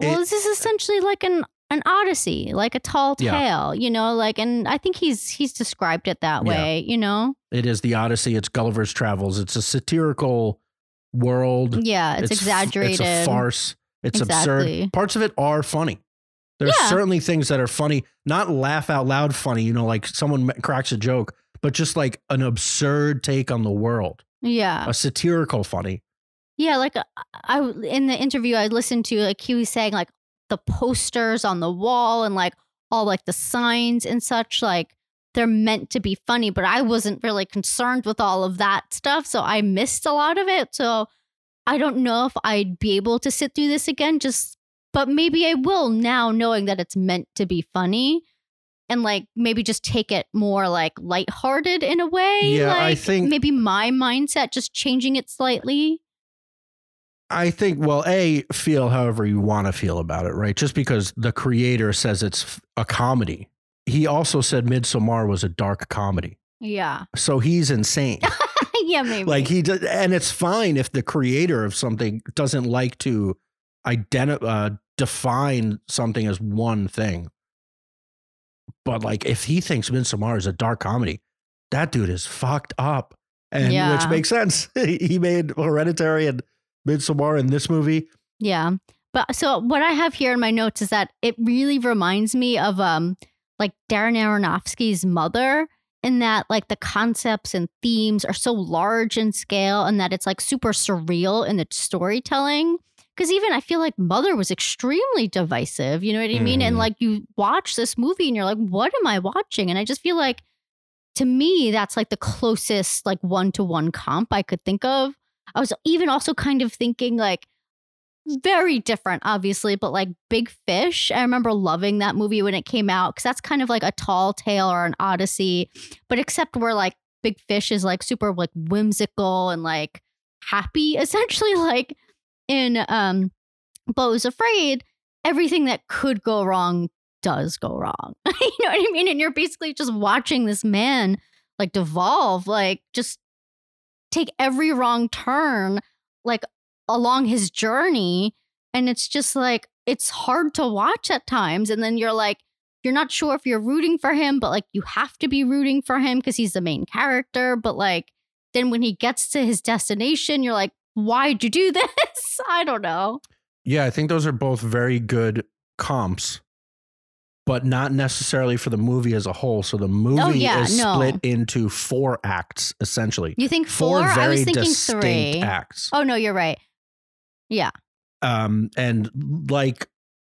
Well, It- this is uh, essentially like an an odyssey, like a tall Yeah. tale, you know, like and I think he's he's described it that Yeah. way, you know? It is the Odyssey. It's Gulliver's Travels. It's a satirical world. Yeah, it's, f- exaggerated. It's a farce. It's Exactly. absurd. Parts of it are funny. There's Yeah. certainly things that are funny, not laugh out loud funny, you know, like someone cracks a joke, but just like an absurd take on the world, Yeah. a satirical funny. Yeah, like uh, I in the interview I listened to, like he was saying like the posters on the wall and like all like the signs and such, like they're meant to be funny, but I wasn't really concerned with all of that stuff, so I missed a lot of it. So I don't know if I'd be able to sit through this again. Just, but maybe I will now, knowing that it's meant to be funny. And like maybe just take it more like lighthearted in a way. Yeah, I like, think- maybe my mindset just changing it slightly. I think, well, A, feel however you want to feel about it, right? Just because the creator says it's a comedy. He also said Midsommar was a dark comedy. Yeah. So he's insane. yeah, maybe. like he did, and it's fine if the creator of something doesn't like to identify, uh, define something as one thing. But like, if he thinks Midsommar is a dark comedy, that dude is fucked up, and which makes sense. he made Hereditary and Midsommar in this movie. yeah. But so what I have here in my notes is that it really reminds me of um like Darren Aronofsky's mother in that like the concepts and themes are so large in scale and that it's like super surreal in the storytelling. Because even I feel like Mother was extremely divisive, you know what I mean? And Mhm. like you watch this movie and you're like, what am I watching? And I just feel like to me, that's like the closest like one to one comp I could think of. I was even also kind of thinking like very different, obviously, but like Big Fish. I remember loving that movie when it came out because that's kind of like a tall tale or an odyssey, but except where like Big Fish is like super like whimsical and like happy, essentially like in um Beau's Afraid, everything that could go wrong does go wrong. you know what I mean? And you're basically just watching this man like devolve, like just take every wrong turn, like along his journey. And it's just like, it's hard to watch at times. And then you're like, you're not sure if you're rooting for him, but like you have to be rooting for him because he's the main character. But like, then when he gets to his destination, you're like, why'd you do this? I don't know. Yeah, I think those are both very good comps, but not necessarily for the movie as a whole. So the movie Oh, yeah, is no. split into four acts, essentially. You think Four four? I very was thinking three. acts. Oh, no, you're right. Yeah. Um, and like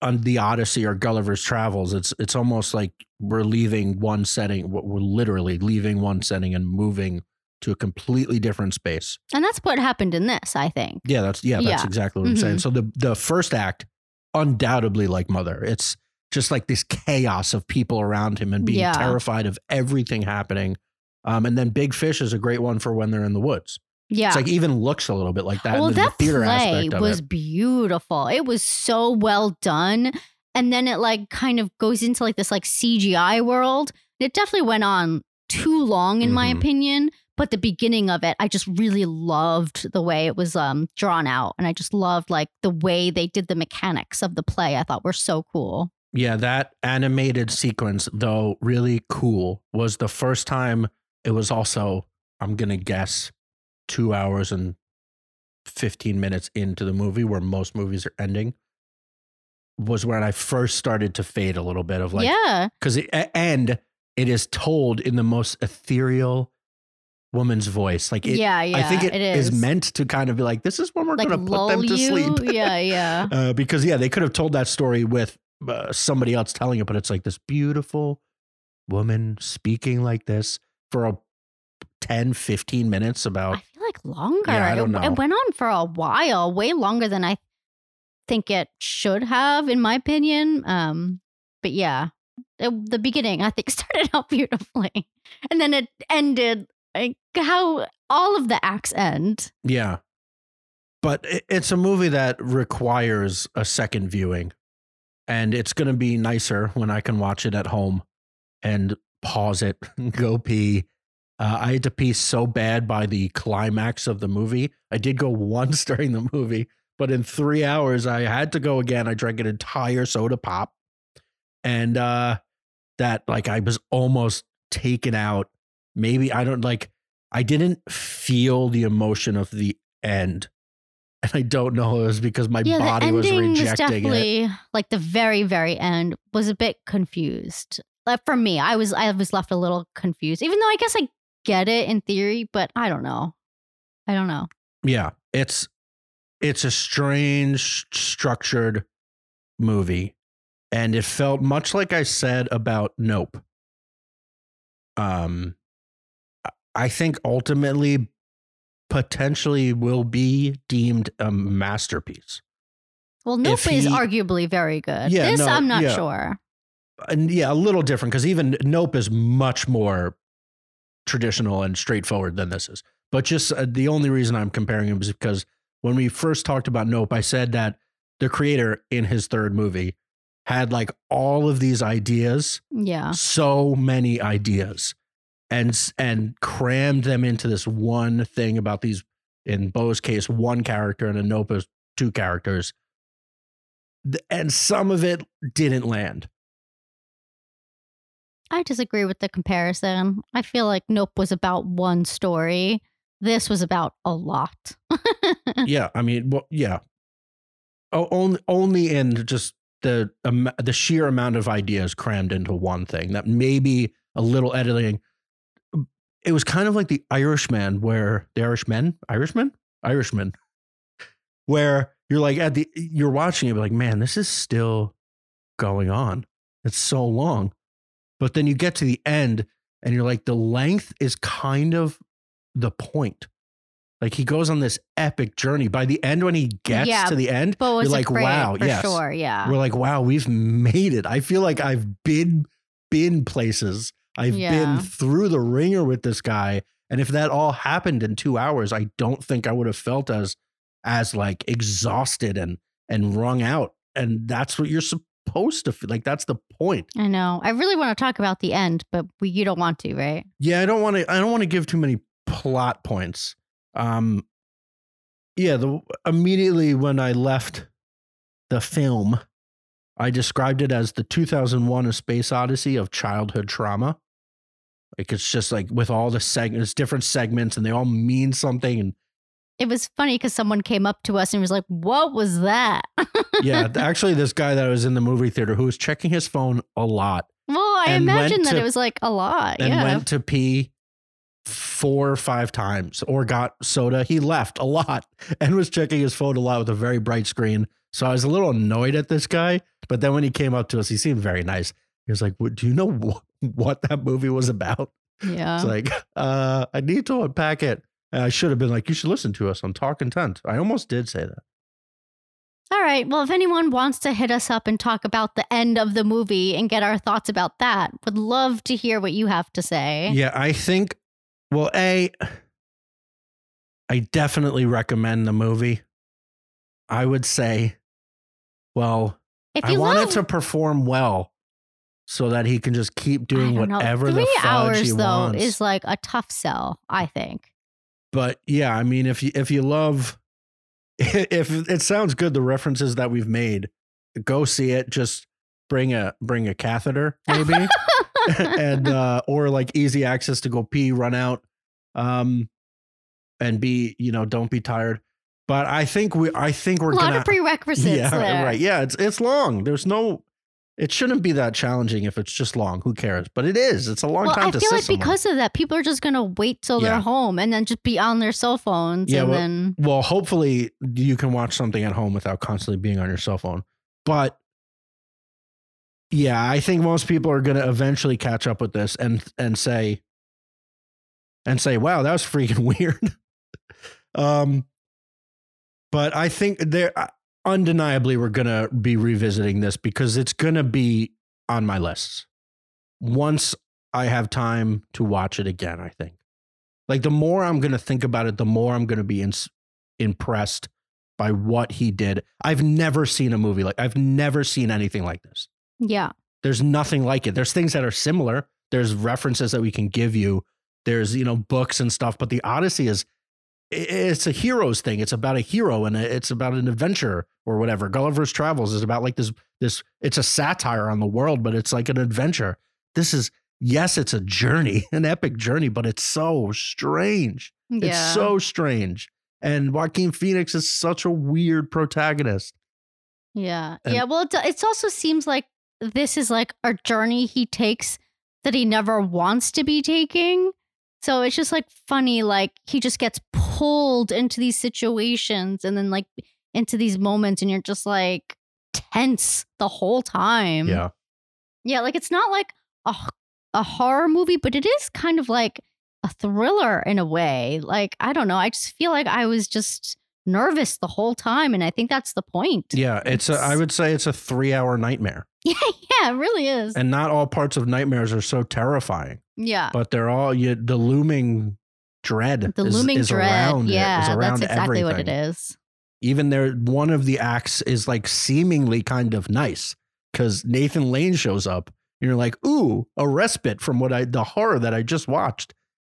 on the Odyssey or Gulliver's Travels, it's it's almost like we're leaving one setting. We're literally leaving one setting and moving to a completely different space. And that's what happened in this, I think. Yeah, that's yeah, that's Yeah. exactly what I'm saying. Mhm. So the the first act, undoubtedly like Mother. It's just like this chaos of people around him and being Yeah. terrified of everything happening. Um, and then Big Fish is a great one for when they're in the woods. Yeah. It's like even looks a little bit like that. well, in the, that the theater play was it. beautiful. It was so well done. And then it like kind of goes into like this like CGI world. It definitely went on too long, in my Mhm. opinion. But the beginning of it, I just really loved the way it was um drawn out. And I just loved like the way they did the mechanics of the play. I thought were so cool. Yeah, that animated sequence, though really cool, was the first time it was also, I'm going to guess, two hours and 15 minutes into the movie where most movies are ending. Was when I first started to fade a little bit of like, yeah. because and it is told in the most ethereal woman's voice. Like, it, yeah, yeah. I think it it is. is. meant to kind of be like, this is when we're like going to put them to you. sleep. Yeah, yeah. Uh, because yeah, they could have told that story with uh, somebody else telling it, but it's like this beautiful woman speaking like this for a 10, 15 minutes about. I feel like longer. Yeah, I don't it, know. it went on for a while, way longer than I think it should have, in my opinion. Um, but yeah, it- the beginning I think started out beautifully, and then it ended like how all of the acts end. Yeah. But it, it's a movie that requires a second viewing. And it's going to be nicer when I can watch it at home and pause it, go pee. Uh, I had to pee so bad by the climax of the movie. I did go once during the movie, but in three hours, I had to go again. I drank an entire soda pop, and uh, that like I was almost taken out. Maybe I don't like. I didn't feel the emotion of the end and I don't know it was because my yeah, body was rejecting was it. definitely like the very, very end was a bit confused. Like for me, I was I was left a little confused, even though I guess I get it in theory, but I don't know. I don't know. Yeah, it's it's a strange structured movie, and it felt much like I said about Nope. Um, I think ultimately, potentially, will be deemed a masterpiece. Well, Nope If is arguably very good. Yeah, this no, I'm not yeah. sure. and yeah, a little different because even Nope is much more traditional and straightforward than this is. But just uh, the only reason I'm comparing them is because when we first talked about Nope, I said that the creator in his third movie had like all of these ideas, Yeah. so many ideas, and and crammed them into this one thing about these. In Beau's case, one character, and in Nope's two characters. And some of it didn't land. I disagree with the comparison. I feel like Nope was about one story. This was about a lot. yeah, I mean, well, yeah. Oh, only only in just the um, the sheer amount of ideas crammed into one thing. That maybe a little editing. It was kind of like the Irishman, where the Irishman, Irishman, Irishman, where you're like at the you're watching it, like, man, this is still going on. It's so long, but then you get to the end, and you're like, the length is kind of the point. Like he goes on this epic journey. By the end, when he gets Yeah, to the end, you're like, wow, yes. sure. Yeah. we're like, wow, we've made it. I feel like I've been been places. I've Yeah. been through the ringer with this guy. And if that all happened in two hours, I don't think I would have felt as as like exhausted and and wrung out. And that's what you're supposed to feel. Like that's the point. I know. I really want to talk about the end, but we, you don't want to, right? Yeah, I don't want to. I don't want to give too many plot points. Um, yeah, the immediately when I left the film, I described it as the 2001: A Space Odyssey of childhood trauma. Like it's just like with all the segments, different segments, and they all mean something. And It was funny because someone came up to us and was like, What was that? yeah, actually, this guy that was in the movie theater who was checking his phone a lot well, I imagine that to- it was like a lot. and yeah. went to pee four or five times or got soda. He left a lot and was checking his phone a lot with a very bright screen. So I was a little annoyed at this guy. But then when he came up to us, he seemed very nice. He was like, "What- Do you know what, what that movie was about? yeah. It's like, uh, I need to unpack it. And I should have been like, You should listen to us on Talk Intent. I almost did say that. All right. Well, if anyone wants to hit us up and talk about the end of the movie and get our thoughts about that, would love to hear what you have to say. Yeah, I think, well, A, I definitely recommend the movie. I would say, well, If I you want love it to perform well so that he can just keep doing don't know, whatever three the fudge hours he though wants. is like a tough sell, I think. but yeah, I mean, if you if you love, if it sounds good, the references that we've made, go see it. Just bring a bring a catheter, maybe, and uh, or like easy access to go pee, run out, um, and be you know don't be tired. But I think we I think we're a lot gonna of prerequisites yeah there. right yeah it's it's long. There's no. It shouldn't be that challenging if it's just long. Who cares? But it is. It's a long Well, time I feel like because of that, people are just gonna wait till Yeah. they're home and then just be on their cell phones Yeah, and well- then Well, hopefully you can watch something at home without constantly being on your cell phone. But yeah, I think most people are going to eventually catch up with this and and say and say, "Wow, that was freaking weird." um but I think there uh, undeniably we're going to be revisiting this because it's going to be on my lists. Once I have time to watch it again, I think. Like the more I'm going to think about it, the more I'm going to be ins- impressed by what he did. I've never seen a movie like I've never seen anything like this. Yeah. There's nothing like it. There's things that are similar. There's references that we can give you. There's, you know, books and stuff, but the Odyssey is it's a hero's thing. It's about a hero and it's about an adventure or whatever. Gulliver's Travels is about like this this it's a satire on the world, but it's like an adventure. This is yes, it's a journey, an epic journey, but it's so strange. Yeah. It's so strange. And Joaquin Phoenix is such a weird protagonist. Yeah. And- yeah. Well, it, it also seems like this is like a journey he takes that he never wants to be taking. So it's just like funny. Like he just gets pulled into these situations and then like into these moments, and you're just like tense the whole time. Yeah. Yeah. Like it's not like a, a horror movie, but it is kind of like a thriller in a way. Like, I don't know. I just feel like I was just nervous the whole time. And I think that's the point. Yeah. It's a I would say it's a three hour nightmare. Yeah, yeah, it really is. And not all parts of nightmares are so terrifying. Yeah. but they're all you, the looming dread. The is- looming is dread. around it, is yeah, around that's exactly what it is. Even there, one of the acts is like seemingly kind of nice because Nathan Lane shows up, and you're like, "Ooh, a respite from what I the horror that I just watched,"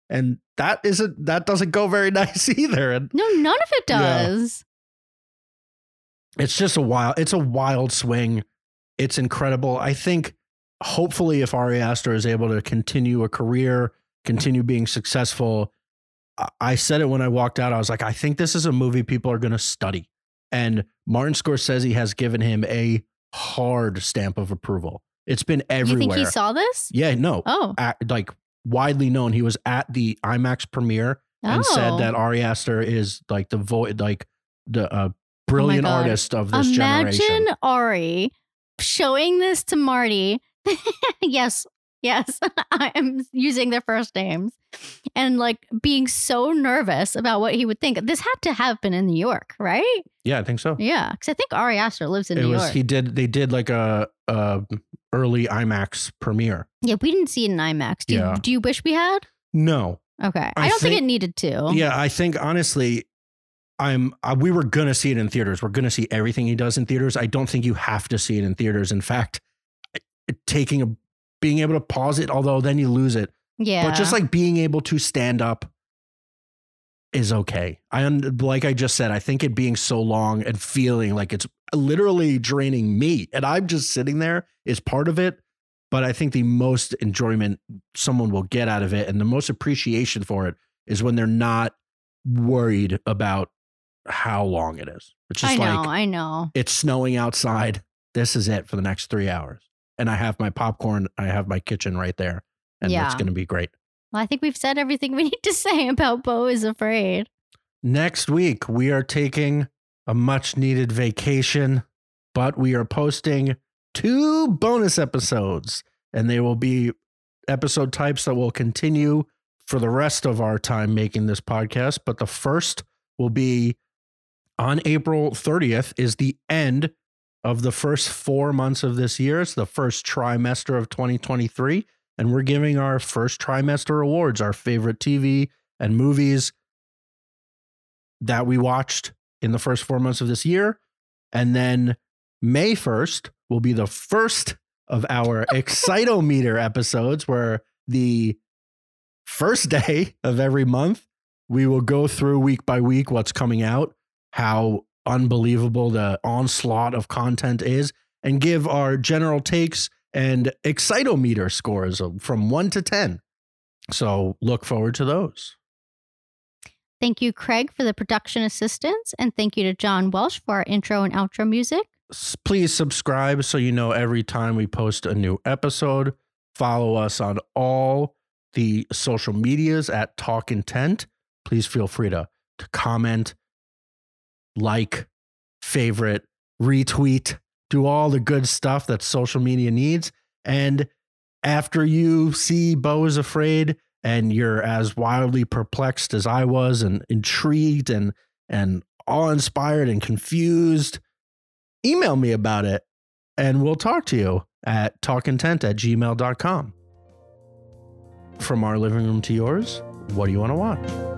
and that isn't that doesn't go very nice either. And No, none of it does. it's just a wild, it's a wild swing. It's incredible. I think hopefully if Ari Aster is able to continue a career, continue being successful, I- said it when I walked out. I was like, I think this is a movie people are going to study. And Martin Scorsese has given him a hard stamp of approval. It's been everywhere. You think he saw this? yeah, no, Oh. at, like widely known. He was at the IMAX premiere and oh. said that Ari Aster is like the voice, like the uh, brilliant God. artist of this Imagine generation. Imagine Ari showing this to Marty. yes, yes, I am using their first names. And like being so nervous about what he would think. This had to have been in New York, right? Yeah, I think so. Yeah, because I think Ari Aster lives in it New was York. he did they did like a, a early IMAX premiere. yeah, we didn't see it in IMAX. Do, Yeah. you, do you wish we had? No, Okay, I I, don't think, think- it needed to. yeah, I think honestly, I'm uh, we were gonna see it in theaters. We're gonna see everything he does in theaters. I don't think you have to see it in theaters. In fact, taking a being able to pause it, although then you lose it. yeah. But just like being able to stand up is okay. I like I just said, I think it being so long and feeling like it's literally draining me, and I'm just sitting there is part of it. But I think the most enjoyment someone will get out of it, and the most appreciation for it, is when they're not worried about how long it is. It's just I know, like I know. it's snowing outside. This is it for the next three hours, and I have my popcorn. I have my kitchen right there, and it's Yeah. going to be great. Well, I think we've said everything we need to say about Beau is Afraid. Next week, we are taking a much needed vacation, but we are posting two bonus episodes, and they will be episode types that will continue for the rest of our time making this podcast. But the first will be on April 30th, is the end of the first four months of this year. It's the first trimester of 2023. And we're giving our first trimester awards, our favorite TV and movies that we watched in the first four months of this year. And then May 1st will be the first of our Excitometer episodes, where the first day of every month, we will go through week by week what's coming out, how unbelievable the onslaught of content is, and give our general takes and Excitometer scores from one to 10. So look forward to those. Thank you, Craig, for the production assistance. And thank you to John Welsh for our intro and outro music. Please subscribe so you know every time we post a new episode. Follow us on all the social medias at Talk Intent. Please feel free to, to comment, like, favorite, retweet, do all the good stuff that social media needs. And after you see Beau is Afraid and you're as wildly perplexed as I was and intrigued and and awe inspired and confused, email me about it and we'll talk to you at talkintent at gmail.com. From our living room to yours, what do you want to watch?